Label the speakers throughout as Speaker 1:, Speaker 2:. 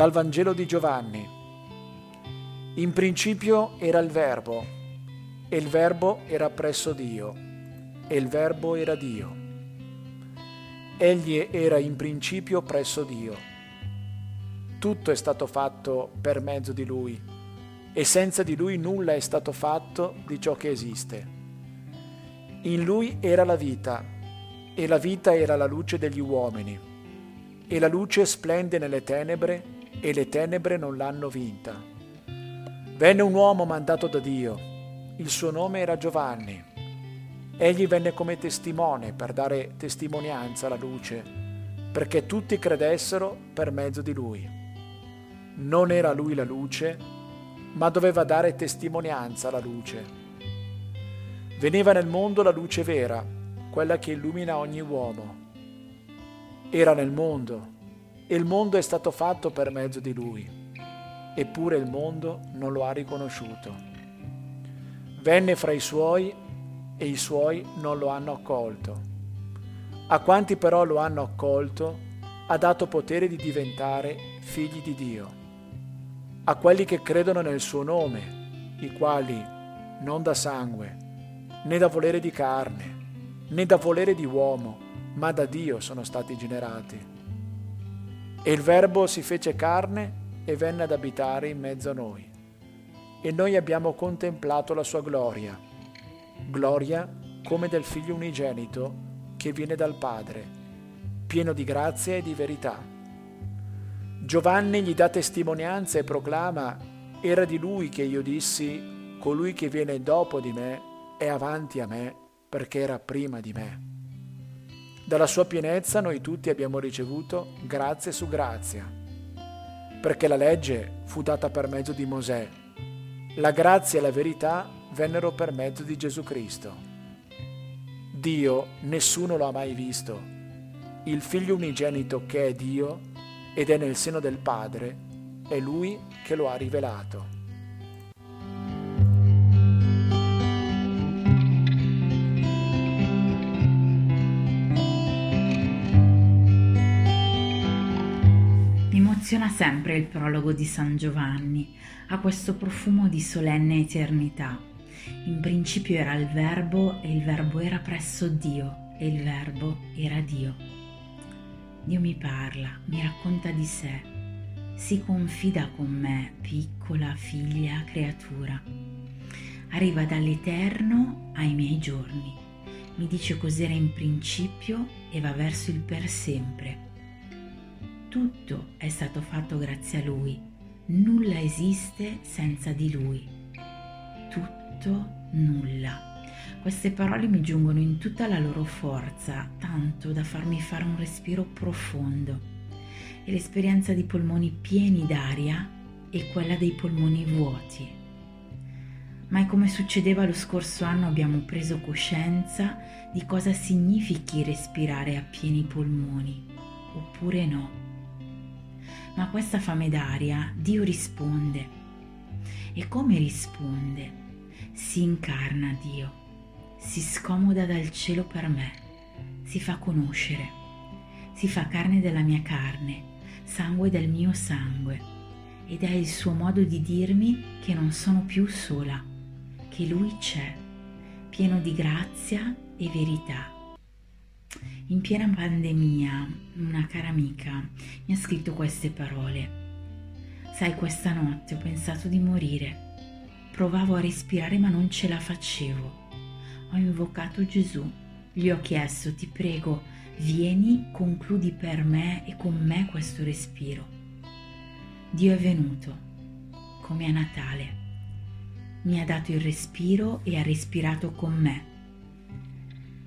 Speaker 1: Dal Vangelo di Giovanni. In principio era il Verbo, e il Verbo era presso Dio, e il Verbo era Dio. Egli era in principio presso Dio. Tutto è stato fatto per mezzo di Lui, e senza di Lui nulla è stato fatto di ciò che esiste. In Lui era la vita, e la vita era la luce degli uomini, e la luce splende nelle tenebre, e le tenebre non l'hanno vinta. Venne un uomo mandato da Dio, il suo nome era Giovanni. Egli venne come testimone per dare testimonianza alla luce, perché tutti credessero per mezzo di lui. Non era lui la luce, ma doveva dare testimonianza alla luce. Veniva nel mondo la luce vera, quella che illumina ogni uomo. Era nel mondo e il mondo è stato fatto per mezzo di lui, eppure il mondo non lo ha riconosciuto. Venne fra i suoi e i suoi non lo hanno accolto. A quanti però lo hanno accolto ha dato potere di diventare figli di Dio. A quelli che credono nel suo nome, i quali non da sangue, né da volere di carne, né da volere di uomo, ma da Dio sono stati generati. E il Verbo si fece carne e venne ad abitare in mezzo a noi. E noi abbiamo contemplato la sua gloria, gloria come del Figlio unigenito che viene dal Padre, pieno di grazia e di verità. Giovanni gli dà testimonianza e proclama, era di lui che io dissi, colui che viene dopo di me è avanti a me perché era prima di me. Dalla sua pienezza noi tutti abbiamo ricevuto grazia su grazia, perché la legge fu data per mezzo di Mosè, la grazia e la verità vennero per mezzo di Gesù Cristo. Dio nessuno lo ha mai visto, il figlio unigenito che è Dio ed è nel seno del Padre, è Lui che lo ha rivelato.
Speaker 2: Emoziona sempre il prologo di San Giovanni, ha questo profumo di solenne eternità. In principio era il Verbo e il Verbo era presso Dio e il Verbo era Dio. Dio mi parla, mi racconta di sé, si confida con me, piccola figlia creatura. Arriva dall'eterno ai miei giorni, mi dice cos'era in principio e va verso il per sempre tutto è stato fatto grazie a Lui, nulla esiste senza di Lui. Tutto, nulla. Queste parole mi giungono in tutta la loro forza, tanto da farmi fare un respiro profondo. E l'esperienza di polmoni pieni d'aria e quella dei polmoni vuoti. Ma è come succedeva lo scorso anno abbiamo preso coscienza di cosa significhi respirare a pieni polmoni, oppure no ma questa fame d'aria Dio risponde. E come risponde? Si incarna Dio, si scomoda dal cielo per me, si fa conoscere, si fa carne della mia carne, sangue del mio sangue, ed è il suo modo di dirmi che non sono più sola, che Lui c'è, pieno di grazia e verità in piena pandemia, una cara amica mi ha scritto queste parole. Sai, questa notte ho pensato di morire. Provavo a respirare ma non ce la facevo. Ho invocato Gesù. Gli ho chiesto, ti prego, vieni, concludi per me e con me questo respiro. Dio è venuto, come a Natale. Mi ha dato il respiro e ha respirato con me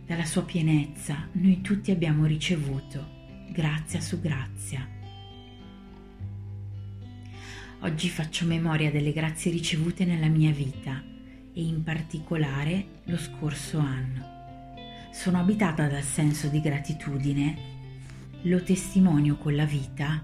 Speaker 2: dalla sua pienezza noi tutti abbiamo ricevuto grazia su grazia. Oggi faccio memoria delle grazie ricevute nella mia vita e in particolare lo scorso anno. Sono abitata dal senso di gratitudine, lo testimonio con la vita